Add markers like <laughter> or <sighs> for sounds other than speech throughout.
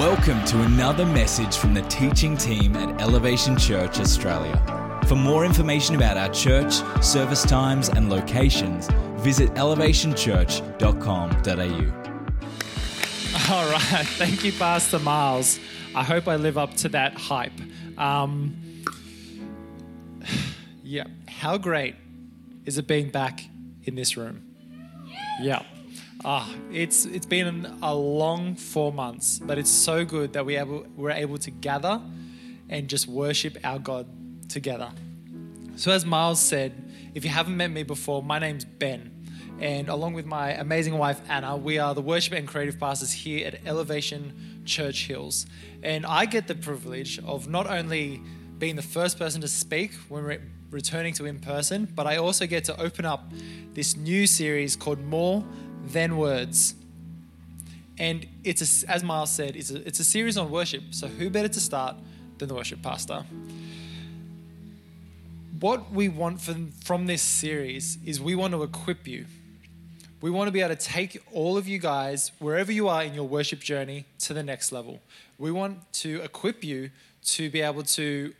Welcome to another message from the teaching team at Elevation Church Australia. For more information about our church, service times, and locations, visit elevationchurch.com.au. All right. <laughs> Thank you, Pastor Miles. I hope I live up to that hype. Um, <sighs> yeah. How great is it being back in this room? Yeah. Ah, it's it's been a long four months, but it's so good that we able we're able to gather and just worship our God together. So as Miles said, if you haven't met me before, my name's Ben. And along with my amazing wife Anna, we are the worship and creative pastors here at Elevation Church Hills. And I get the privilege of not only being the first person to speak when we're returning to in person, but I also get to open up this new series called More Than Words. And it's a, as Miles said, it's a, it's a series on worship. So who better to start than the worship pastor? What we want from, from this series is we want to equip you. We want to be able to take all of you guys, wherever you are in your worship journey, to the next level. We want to equip you to be able to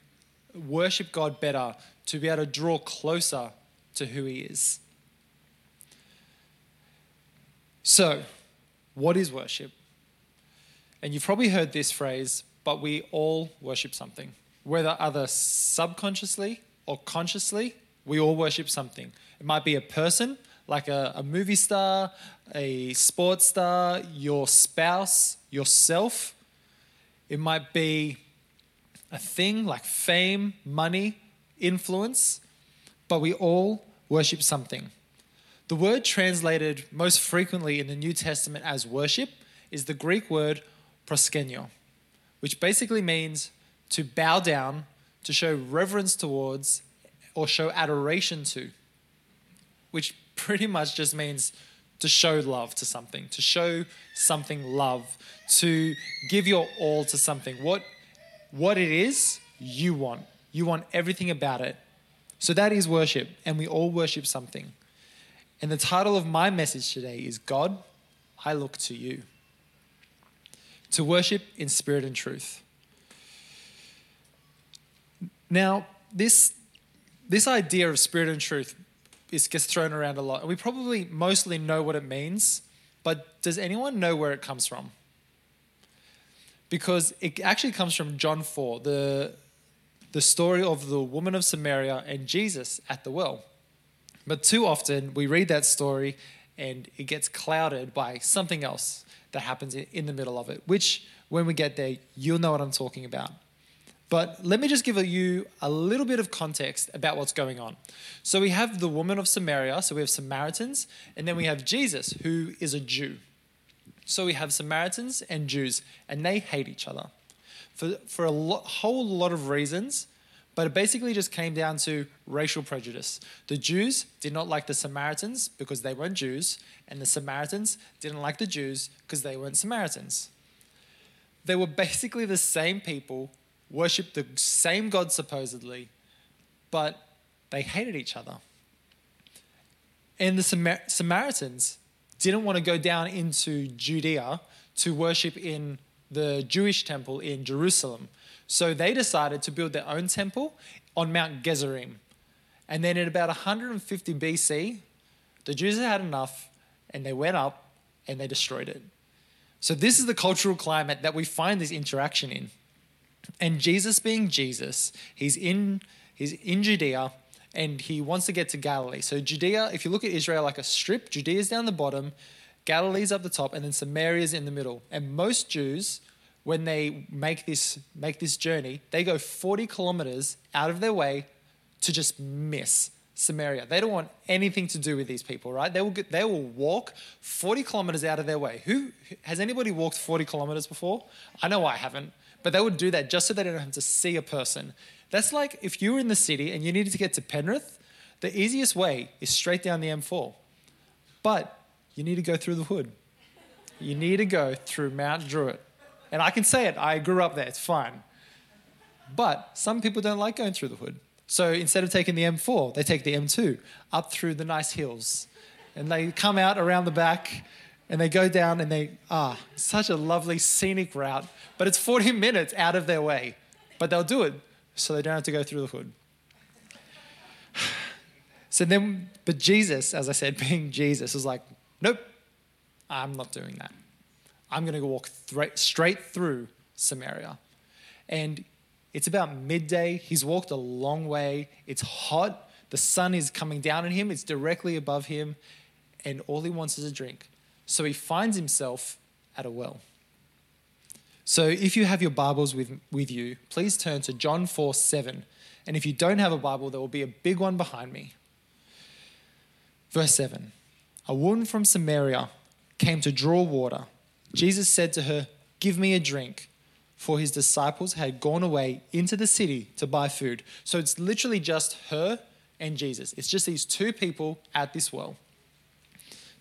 worship God better, to be able to draw closer to who He is. So, what is worship? And you've probably heard this phrase, but we all worship something. Whether either subconsciously or consciously, we all worship something. It might be a person, like a, a movie star, a sports star, your spouse, yourself. It might be a thing like fame, money, influence, but we all worship something. The word translated most frequently in the New Testament as worship is the Greek word proskuneo, which basically means to bow down, to show reverence towards, or show adoration to, which pretty much just means to show love to something, to show something love, to give your all to something. What, what it is, you want. You want everything about it. So that is worship, and we all worship something. And the title of my message today is God, I look to you. To worship in spirit and truth. Now, this, this idea of spirit and truth is, gets thrown around a lot. And we probably mostly know what it means, but does anyone know where it comes from? Because it actually comes from John 4, the, the story of the woman of Samaria and Jesus at the well. But too often we read that story and it gets clouded by something else that happens in the middle of it, which when we get there, you'll know what I'm talking about. But let me just give you a little bit of context about what's going on. So we have the woman of Samaria, so we have Samaritans, and then we have Jesus, who is a Jew. So we have Samaritans and Jews, and they hate each other for, for a lo- whole lot of reasons, but it basically just came down to racial prejudice. The Jews did not like the Samaritans because they weren't Jews, and the Samaritans didn't like the Jews because they weren't Samaritans. They were basically the same people worshiped the same God supposedly, but they hated each other. And the Samar- Samaritans didn't want to go down into Judea to worship in the Jewish temple in Jerusalem. So they decided to build their own temple on Mount Gerizim. And then in about 150 BC, the Jews had enough and they went up and they destroyed it. So this is the cultural climate that we find this interaction in. And Jesus being Jesus, he's in he's in Judea and he wants to get to Galilee. So Judea, if you look at Israel like a strip, Judea's down the bottom, Galilee's up the top, and then Samaria's in the middle. And most Jews, when they make this make this journey, they go 40 kilometers out of their way to just miss Samaria. They don't want anything to do with these people, right? They will get, they will walk 40 kilometers out of their way. Who has anybody walked 40 kilometers before? I know I haven't. But they would do that just so they don't have to see a person. That's like if you were in the city and you needed to get to Penrith, the easiest way is straight down the M4. But you need to go through the hood. You need to go through Mount Druitt. And I can say it, I grew up there, it's fine. But some people don't like going through the hood. So instead of taking the M4, they take the M2 up through the nice hills. And they come out around the back And they go down and they, ah, such a lovely scenic route, but it's 40 minutes out of their way. But they'll do it so they don't have to go through the hood. <sighs> So then, but Jesus, as I said, <laughs> being Jesus, was like, nope, I'm not doing that. I'm going to walk th- straight through Samaria. And it's about midday. He's walked a long way. It's hot. The sun is coming down on him, it's directly above him. And all he wants is a drink. So he finds himself at a well. So if you have your Bibles with, with you, please turn to John 4 7. And if you don't have a Bible, there will be a big one behind me. Verse 7 A woman from Samaria came to draw water. Jesus said to her, Give me a drink. For his disciples had gone away into the city to buy food. So it's literally just her and Jesus. It's just these two people at this well.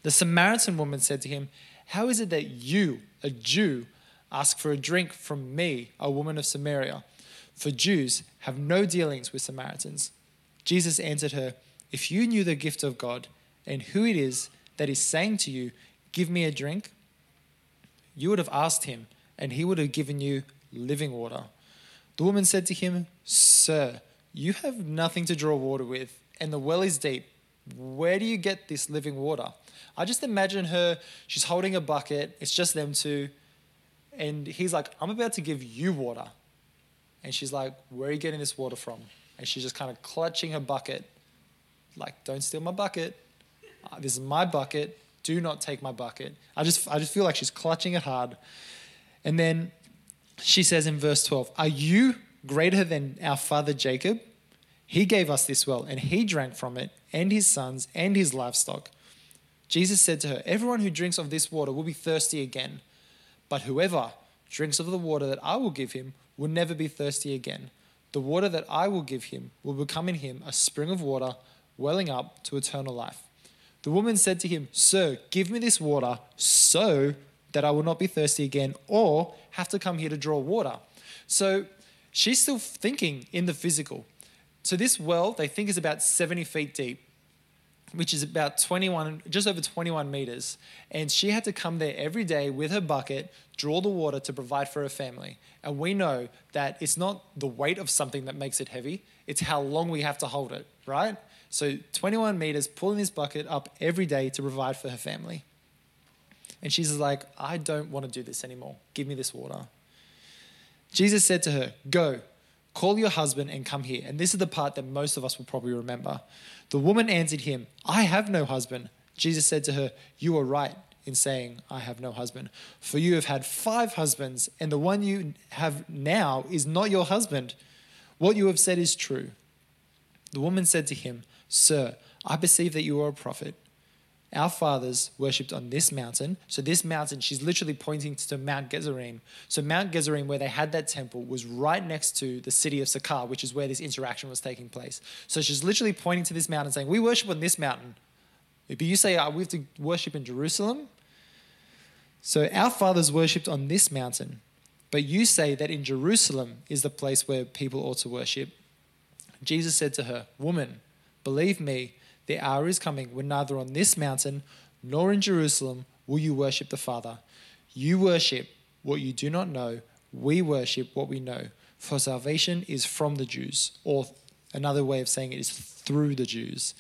The Samaritan woman said to him, How is it that you, a Jew, ask for a drink from me, a woman of Samaria? For Jews have no dealings with Samaritans. Jesus answered her, If you knew the gift of God and who it is that is saying to you, Give me a drink, you would have asked him, and he would have given you living water. The woman said to him, Sir, you have nothing to draw water with, and the well is deep. Where do you get this living water? I just imagine her, she's holding a bucket, it's just them two, and he's like, I'm about to give you water. And she's like, Where are you getting this water from? And she's just kind of clutching her bucket, like, Don't steal my bucket. Uh, this is my bucket. Do not take my bucket. I just, I just feel like she's clutching it hard. And then she says in verse 12, Are you greater than our father Jacob? He gave us this well, and he drank from it, and his sons, and his livestock. Jesus said to her, Everyone who drinks of this water will be thirsty again, but whoever drinks of the water that I will give him will never be thirsty again. The water that I will give him will become in him a spring of water welling up to eternal life. The woman said to him, Sir, give me this water so that I will not be thirsty again or have to come here to draw water. So she's still thinking in the physical. So this well, they think is about 70 feet deep, which is about 21, just over 21 meters. And she had to come there every day with her bucket, draw the water to provide for her family. And we know that it's not the weight of something that makes it heavy, it's how long we have to hold it, right? So 21 meters, pulling this bucket up every day to provide for her family. And she's like, I don't want to do this anymore. Give me this water. Jesus said to her, Go, call your husband and come here. And this is the part that most of us will probably remember. The woman answered him, I have no husband. Jesus said to her, You are right in saying, I have no husband. For you have had five husbands, and the one you have now is not your husband. What you have said is true. The woman said to him, Sir, I perceive that you are a prophet. Our fathers worshipped on this mountain. So, this mountain, she's literally pointing to Mount Gerizim. So, Mount Gerizim, where they had that temple, was right next to the city of Sychar, which is where this interaction was taking place. So, she's literally pointing to this mountain saying, We worship on this mountain. But you say, oh, We have to worship in Jerusalem? So, our fathers worshipped on this mountain. But you say that in Jerusalem is the place where people ought to worship. Jesus said to her, Woman, believe me, the hour is coming when neither on this mountain nor in Jerusalem will you worship the Father. You worship what you do not know, we worship what we know. For salvation is from the Jews, or another way of saying it is through the Jews.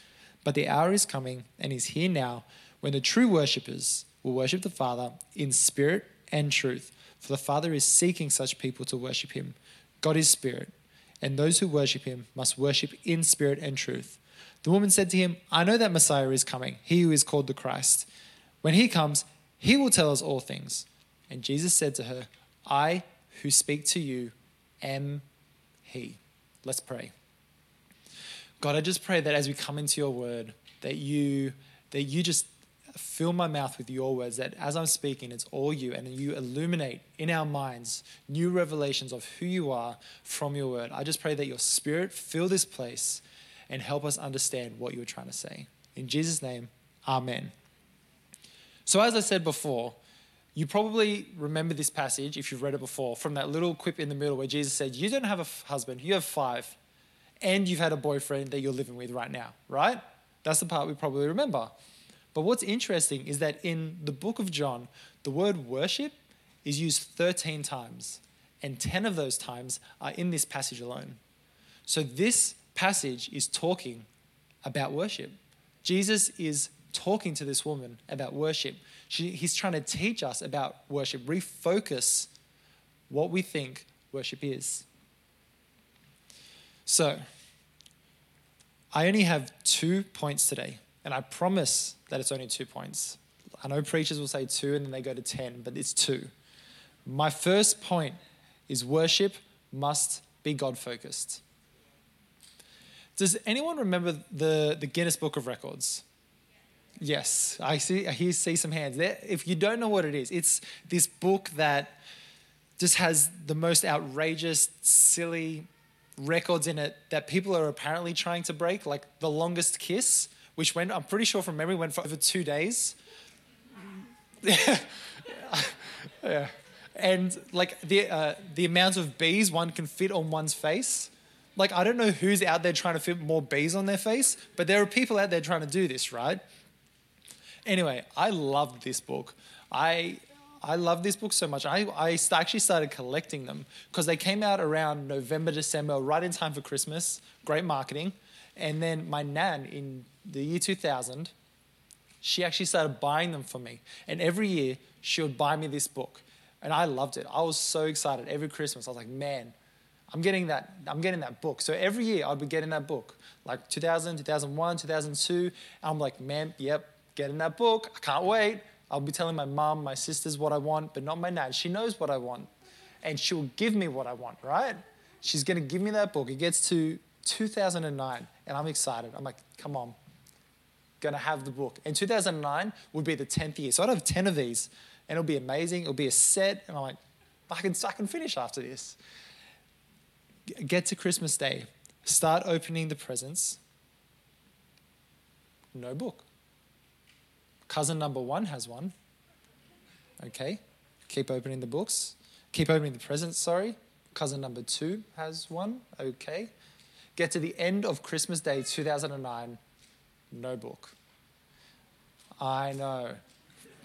But the hour is coming and is here now when the true worshippers will worship the Father in spirit and truth. For the Father is seeking such people to worship him. God is spirit, and those who worship him must worship in spirit and truth. The woman said to him, I know that Messiah is coming, he who is called the Christ. When he comes, he will tell us all things. And Jesus said to her, I who speak to you am he. Let's pray. God, I just pray that as we come into your word, that you that you just fill my mouth with your words, that as I'm speaking, it's all you, and you illuminate in our minds new revelations of who you are from your word. I just pray that your spirit fill this place and help us understand what you were trying to say. In Jesus' name, Amen. So, as I said before, you probably remember this passage, if you've read it before, from that little quip in the middle where Jesus said, You don't have a husband, you have five, and you've had a boyfriend that you're living with right now, right? That's the part we probably remember. But what's interesting is that in the book of John, the word worship is used 13 times, and 10 of those times are in this passage alone. So this passage is talking about worship. Jesus is talking to this woman about worship. She, he's trying to teach us about worship, refocus what we think worship is. So, I only have two points today, and I promise that it's only two points. I know preachers will say two and then they go to 10, but it's two. My first point is worship must be God focused. Does anyone remember the, the Guinness Book of Records? Yes, I see. I hear, see some hands there. If you don't know what it is, it's this book that just has the most outrageous, silly records in it that people are apparently trying to break, like the longest kiss, which went, I'm pretty sure from memory, went for over two days. <laughs> yeah. And like the uh, the amount of bees one can fit on one's face. Like I don't know who's out there trying to fit more bees on their face, but there are people out there trying to do this, right? Anyway, I loved this book. I I love this book so much. I, I actually started collecting them because they came out around November, December, right in time for Christmas. Great marketing. And then my nan in the year 2000, she actually started buying them for me. And every year she would buy me this book. And I loved it. I was so excited every Christmas. I was like, man, I'm getting that, I'm getting that book. So every year I'd be getting that book. Like 2000, 2001, 2002. I'm like, man, yep, getting that book. I can't wait. I'll be telling my mom, my sisters what I want, but not my nan. She knows what I want. And she'll give me what I want, right? She's going to give me that book. It gets to 2009, and I'm excited. I'm like, come on, going to have the book. And 2009 would be the 10th year. So I'd have 10 of these, and it'll be amazing. It'll be a set, and I'm like, I can, I can finish after this. Get to Christmas Day, start opening the presents. No book. Cousin number one has one. Okay. Keep opening the books. Keep opening the presents, sorry. Cousin number two has one. Okay. Get to the end of Christmas Day 2009. No book. I know.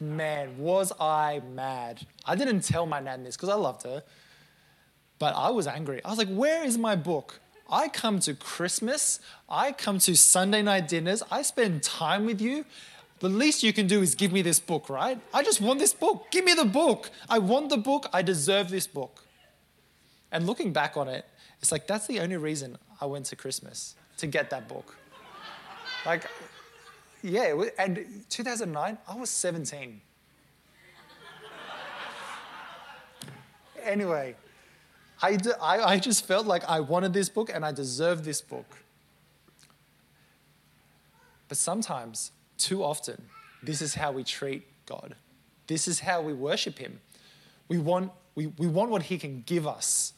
Man, was I mad. I didn't tell my nan this because I loved her, but I was angry. I was like, where is my book? I come to Christmas, I come to Sunday night dinners, I spend time with you, the least you can do is give me this book, right? I just want this book. Give me the book. I want the book. I deserve this book. And looking back on it, it's like that's the only reason I went to Christmas to get that book. Like, yeah, and 2009, I was 17. anyway, I, just felt like I wanted this book and I deserved this book. But sometimes too often, this is how we treat God. This is how we worship Him. We want, we, we want what He can give us,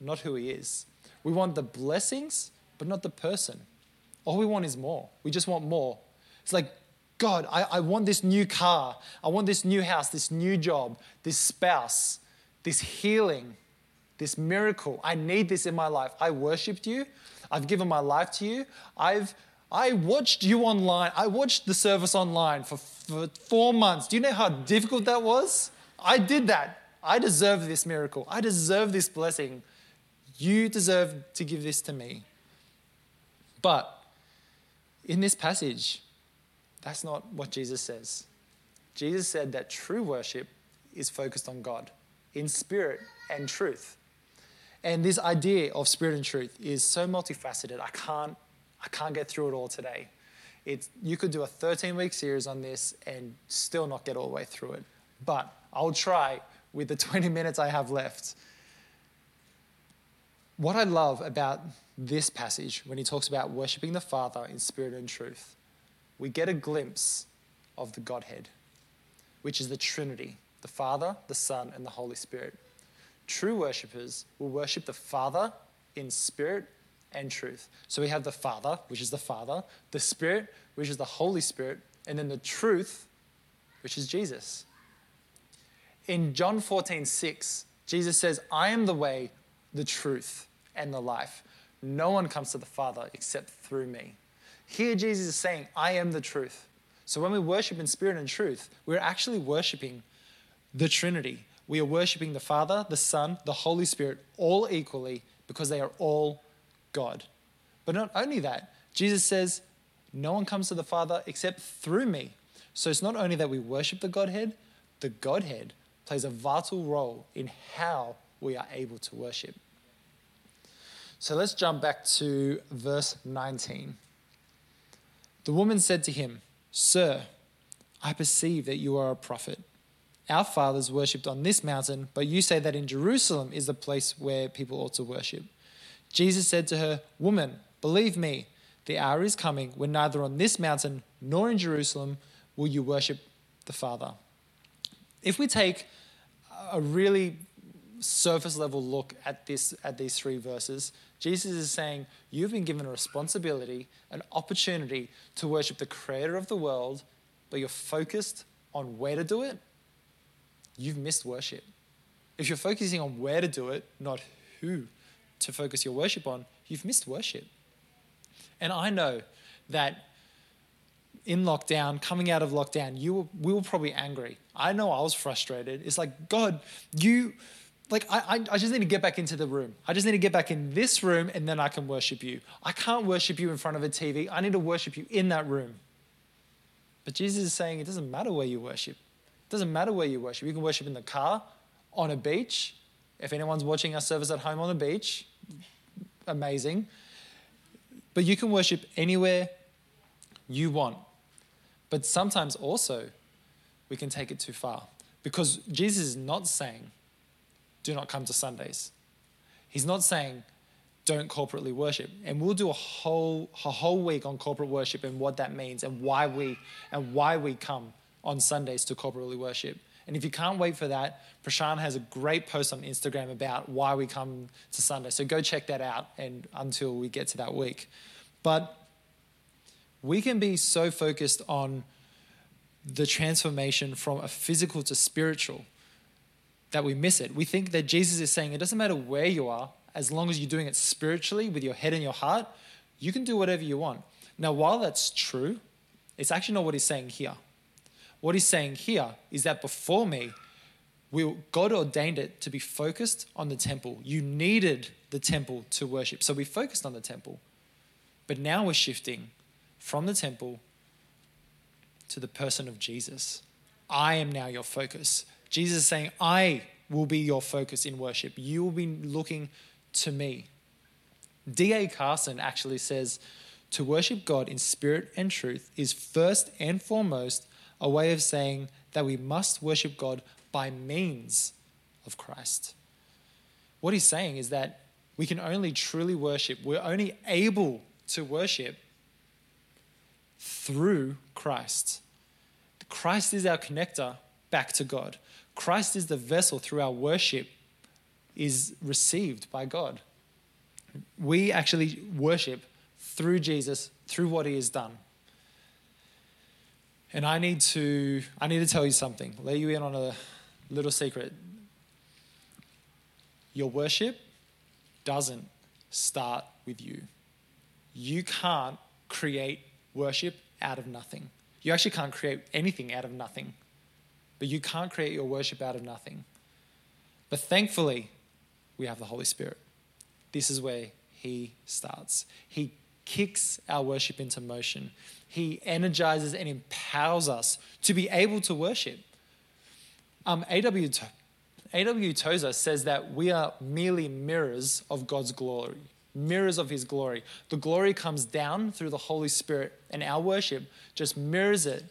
not who He is. We want the blessings, but not the person. All we want is more. We just want more. It's like, God, I, I want this new car. I want this new house, this new job, this spouse, this healing, this miracle. I need this in my life. I worshiped you. I've given my life to you. I've I watched you online. I watched the service online for, for four months. Do you know how difficult that was? I did that. I deserve this miracle. I deserve this blessing. You deserve to give this to me. But in this passage, that's not what Jesus says. Jesus said that true worship is focused on God in spirit and truth. And this idea of spirit and truth is so multifaceted. I can't I can't get through it all today. It's, you could do a 13 week series on this and still not get all the way through it. But I'll try with the <laughs> 20 minutes I have left. What I love about this passage, when he talks about worshiping the Father in spirit and truth, we get a glimpse of the Godhead, which is the Trinity the Father, the Son, and the Holy Spirit. True worshippers will worship the Father in spirit and truth. So we have the Father, which is the Father, the Spirit, which is the Holy Spirit, and then the truth, which is Jesus. In John 14, 6, Jesus says, I am the way, the truth, and the life. No one comes to the Father except through me. Here, Jesus is saying, I am the truth. So when we worship in spirit and truth, we're actually worshiping the Trinity. We are worshiping the Father, the Son, the Holy Spirit all equally because they are all God. But not only that, Jesus says, No one comes to the Father except through me. So it's not only that we worship the Godhead, the Godhead plays a vital role in how we are able to worship. So let's jump back to verse 19. The woman said to him, Sir, I perceive that you are a prophet. Our fathers worshipped on this mountain, but you say that in Jerusalem is the place where people ought to worship. Jesus said to her, Woman, believe me, the hour is coming when neither on this mountain nor in Jerusalem will you worship the Father. If we take a really surface level look at this at these three verses, Jesus is saying, You've been given a responsibility, an opportunity to worship the creator of the world, but you're focused on where to do it, you've missed worship. If you're focusing on where to do it, not who to focus your worship on, you've missed worship. And I know that in lockdown, coming out of lockdown, you were, we were probably angry. I know I was frustrated. It's like, God, you like I, I just need to get back into the room i just need to get back in this room and then i can worship you i can't worship you in front of a tv i need to worship you in that room but jesus is saying it doesn't matter where you worship doesn't matter where you worship. You can worship in the car on a beach. If anyone's watching our service at home on the beach amazing. But you can worship anywhere you want. But sometimes also we can take it too far. Because jesus is not saying do not come to Sundays. He's not saying don't corporately worship. And we'll do a whole a whole week on corporate worship and what that means and why we and why we come on Sundays to corporately worship. And if you can't wait for that, Prashant has a great post on Instagram about why we come to Sunday. So go check that out and until we get to that week. But we can be so focused on the transformation from a physical to spiritual that we miss it. We think that Jesus is saying it doesn't matter where you are, as long as you're doing it spiritually with your head and your heart, you can do whatever you want. Now, while that's true, it's actually not what he's saying here. What he's saying here is that before me, we, God ordained it to be focused on the temple. You needed the temple to worship. So we focused on the temple. But now we're shifting from the temple to the person of Jesus. I am now your focus. Jesus is saying, I will be your focus in worship. You will be looking to me. D.A. Carson actually says, to worship God in spirit and truth is first and foremost a way of saying that we must worship God by means of Christ. What he's saying is that we can only truly worship, we're only able to worship through Christ. Christ is our connector back to God. Christ is the vessel through our worship is received by God. We actually worship through Jesus, through what he has done. And I need to I need to tell you something. Let you in on a little secret. Your worship doesn't start with you. You can't create worship out of nothing. You actually can't create anything out of nothing. But you can't create your worship out of nothing. But thankfully, we have the Holy Spirit. This is where He starts. He kicks our worship into motion, He energizes and empowers us to be able to worship. Um, A.W. A.W. Tozer says that we are merely mirrors of God's glory, mirrors of His glory. The glory comes down through the Holy Spirit, and our worship just mirrors it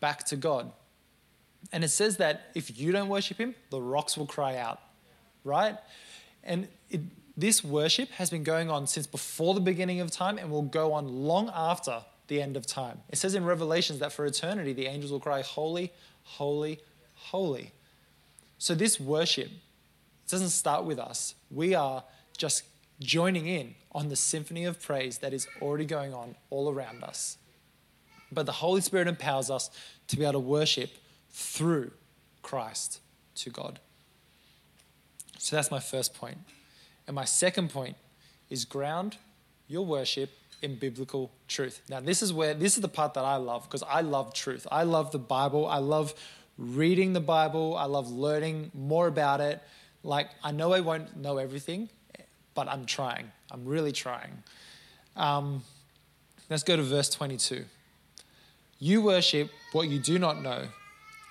back to God. And it says that if you don't worship him, the rocks will cry out, right? And it, this worship has been going on since before the beginning of time and will go on long after the end of time. It says in Revelations that for eternity the angels will cry, Holy, holy, holy. So this worship doesn't start with us. We are just joining in on the symphony of praise that is already going on all around us. But the Holy Spirit empowers us to be able to worship through Christ to God. So that's my first point. And my second point is ground your worship in biblical truth. Now, this is where this is the part that I love because I love truth. I love the Bible. I love reading the Bible. I love learning more about it. Like, I know I won't know everything, but I'm trying. I'm really trying. Um, let's go to verse 22. You worship what you do not know.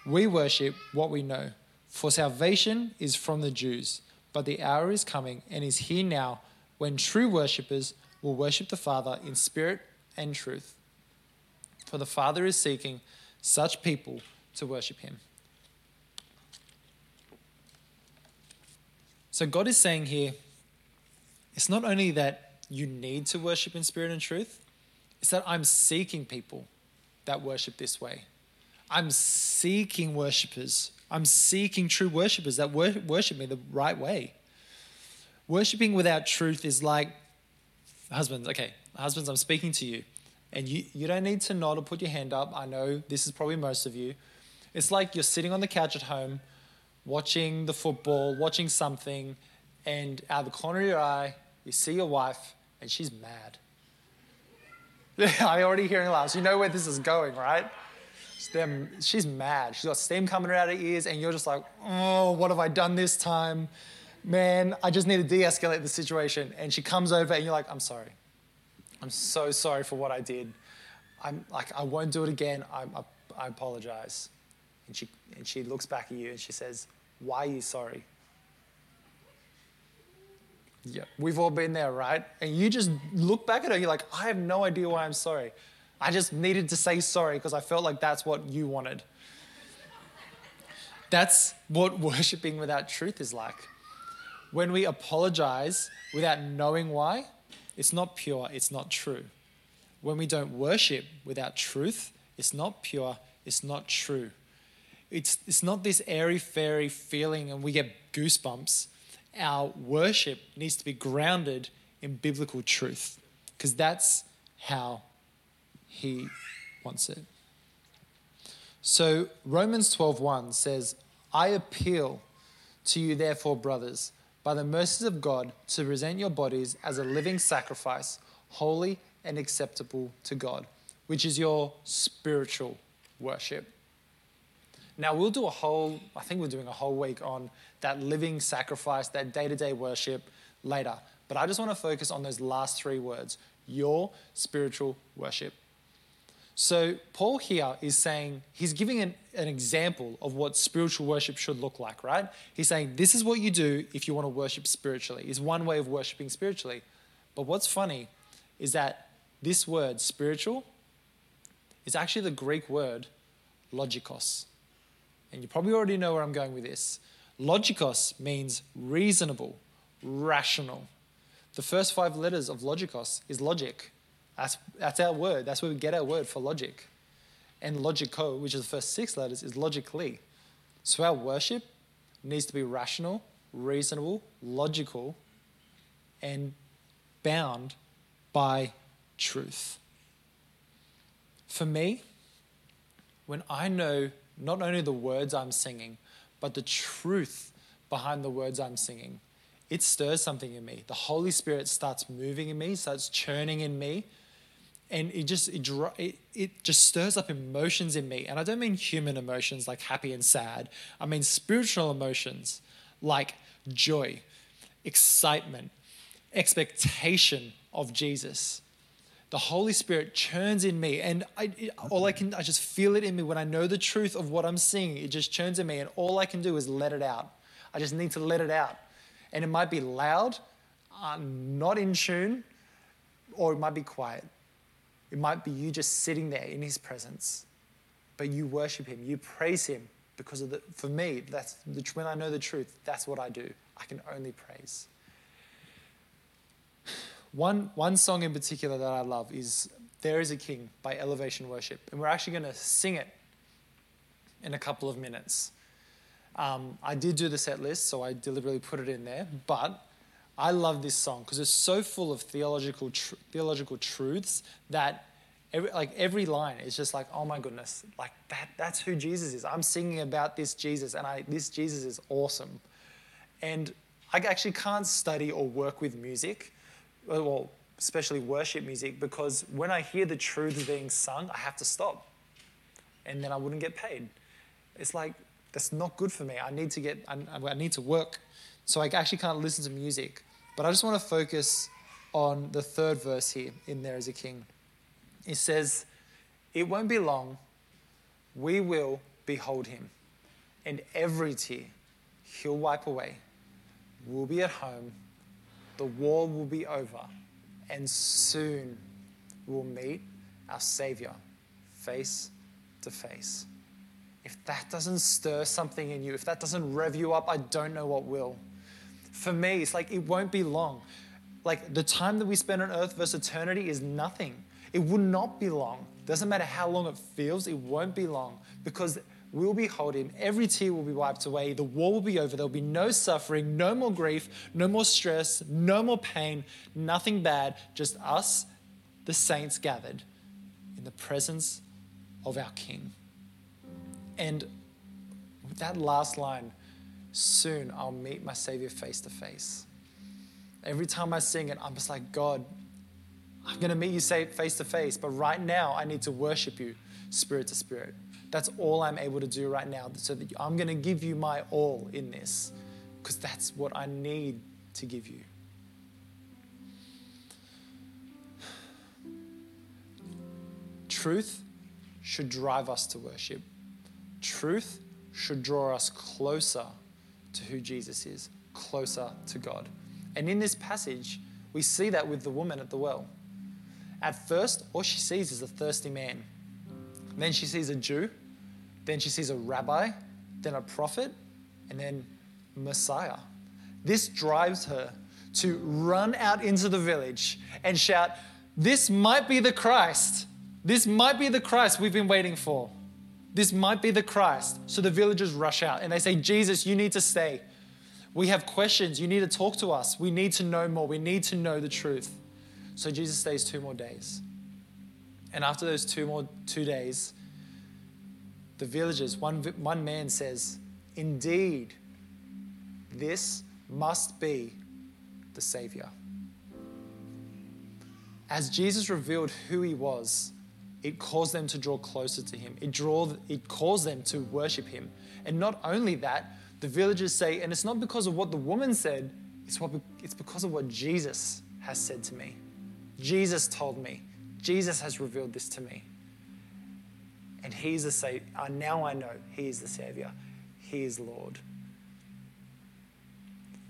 We worship what we know. For salvation is from the Jews, but the hour is coming and is here now when true worshippers will worship the Father in spirit and truth. For the Father is seeking such people to worship him. So God is saying here it's not only that you need to worship in spirit and truth, it's that I'm seeking people that worship this way. I'm seeking worshippers. I'm seeking true worshippers that worship me the right way. Worshipping without truth is like, husbands, okay, husbands, I'm speaking to you. And you, you don't need to nod or put your hand up. I know this is probably most of you. It's like you're sitting on the couch at home, watching the football, watching something, and out of the corner of your eye, you see your wife, and she's mad. <laughs> I'm already hearing laughs. You know where this is going, right? She's mad. She's got steam coming out of her ears, and you're just like, oh, what have I done this time? Man, I just need to de escalate the situation. And she comes over, and you're like, I'm sorry. I'm so sorry for what I did. I'm like, I won't do it again. I, I, I apologize. And she, and she looks back at you and she says, Why are you sorry? Yeah, we've all been there, right? And you just look back at her, you're like, I have no idea why I'm sorry. I just needed to say sorry because I felt like that's what you wanted. That's what <laughs> worshiping without truth is like. When we apologize without knowing why, it's not pure, it's not true. When we don't worship without truth, it's not pure, it's not true. It's, it's not this airy fairy feeling and we get goosebumps. Our worship needs to be grounded in biblical truth because that's how he wants it. So Romans 12:1 says, "I appeal to you therefore, brothers, by the mercies of God, to present your bodies as a living sacrifice, holy and acceptable to God, which is your spiritual worship." Now, we'll do a whole, I think we're doing a whole week on that living sacrifice, that day to day worship later. But I just want to focus on those last three words your spiritual worship. So, Paul here is saying, he's giving an, an, example of what spiritual worship should look like, right? He's saying, this is what you do if you want to worship spiritually, is one way of worshiping spiritually. But what's funny is that this word, spiritual, is actually the Greek word logikos. And you probably already know where I'm going with this. Logikos means reasonable, rational. The first five letters of logikos is logic. That's, that's our word. That's where we get our word for logic. And logico, which is the first six letters, is logically. So our worship needs to be rational, reasonable, logical, and bound by truth. For me, when I know not only the words I'm singing, but the truth behind the words I'm singing, it stirs something in me. The Holy Spirit starts moving in me, starts churning in me, and it just it, it, it just stirs up emotions in me. And I don't mean human emotions like happy and sad. I mean spiritual emotions like joy, excitement, expectation of Jesus the Holy Spirit churns in me, and I, it, all I can, I just feel it in me when I know the truth of what I'm seeing. It just churns in me, and all I can do is let it out. I just need to let it out. And it might be loud, uh, not in tune, or it might be quiet. It might be you just sitting there in His presence, but you worship Him, you praise Him because of the. For me, that's the, when I know the truth. That's what I do. I can only praise. One, one song in particular that I love is There is a King by Elevation Worship. And we're actually going to sing it in a couple of minutes. Um, I did do the set list, so I deliberately put it in there. But I love this song because it's so full of theological, tr- theological truths that every, like every line is just like, oh my goodness, like that, that's who Jesus is. I'm singing about this Jesus, and I, this Jesus is awesome. And I actually can't study or work with music uh, well, especially worship music, because when I hear the truths being sung, I have to stop. And then I wouldn't get paid. It's like, that's not good for me. I need to get, I, I need to work. So I actually can't listen to music. But I just want to focus on the third verse here in There is a King. It says, It won't be long, we will behold him, and every tear he'll wipe away. We'll be at home, the war will be over, and soon we'll meet our Savior face to face. If that doesn't stir something in you, if that doesn't rev you up, I don't know what will. For me, it's like it won't be long. Like the time that we spend on earth versus eternity is nothing. It will not be long. Doesn't matter how long it feels, it won't be long because we'll be holding. Every tear will be wiped away. The war will be over. There'll be no suffering, no more grief, no more stress, no more pain, nothing bad. Just us, the saints gathered in the presence of our King. And that last line, soon I'll meet my Savior face to face. Every time I sing it, I'm just like, God, I'm going to meet you face to face, but right now I need to worship you spirit to spirit. That's all I'm able to do right now. So that I'm going to give you my all in this because that's what I need to give you. Truth should drive us to worship. Truth should draw us closer to who Jesus is, closer to God. And in this passage, we see that with the woman at the well. At first, all she sees is a thirsty man. Then she sees a Jew. Then she sees a rabbi, then a prophet, and then Messiah. This drives her to run out into the village and shout, This might be the Christ. This might be the Christ we've been waiting for. This might be the Christ. So the villagers rush out and they say, Jesus, you need to stay. We have questions. You need to talk to us. We need to know more. We need to know the truth. So Jesus stays two more days. And after those two more two days, the villagers, one, one man says, Indeed, this must be the Savior. As Jesus revealed who he was, it caused them to draw closer to him. It, draw, it caused them to worship him. And not only that, the villagers say, and it's not because of what the woman said, it's, what, it's because of what Jesus has said to me. Jesus told me. Jesus has revealed this to me. And He's the Savior. Now I know He is the Savior. He is Lord.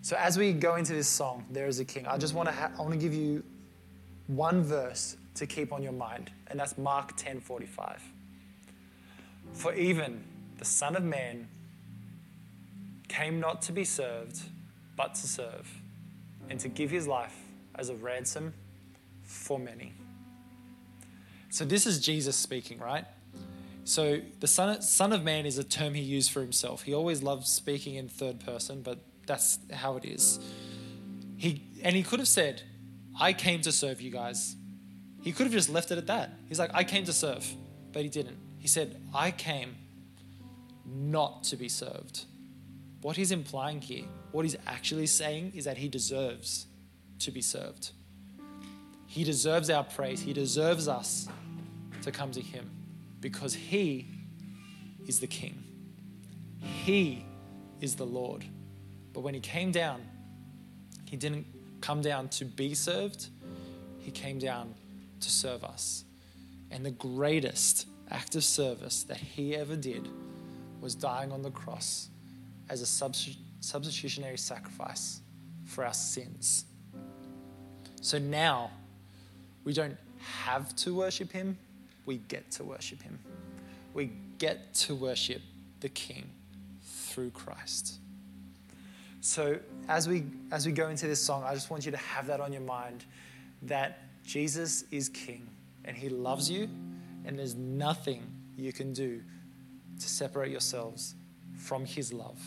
So as we go into this song, There is a King, I just want to, ha- I want to give you one verse to keep on your mind, and that's Mark 10:45. For even the Son of Man came not to be served, but to serve, and to give his life as a ransom for many. So, this is Jesus speaking, right? So, the son, son of Man is a term he used for himself. He always loved speaking in third person, but that's how it is. He, and he could have said, I came to serve you guys. He could have just left it at that. He's like, I came to serve, but he didn't. He said, I came not to be served. What he's implying here, what he's actually saying is that he deserves to be served. He deserves our praise. He deserves us to come to him because he is the king. He is the Lord. But when he came down, he didn't come down to be served, he came down to serve us. And the greatest act of service that he ever did was dying on the cross as a substitutionary sacrifice for our sins. So now we don't have to worship him, we get to worship him. We get to worship the King through Christ. So as we as we go into this song, I just want you to have that on your mind that Jesus is king and he loves you and there's nothing you can do to separate yourselves from his love.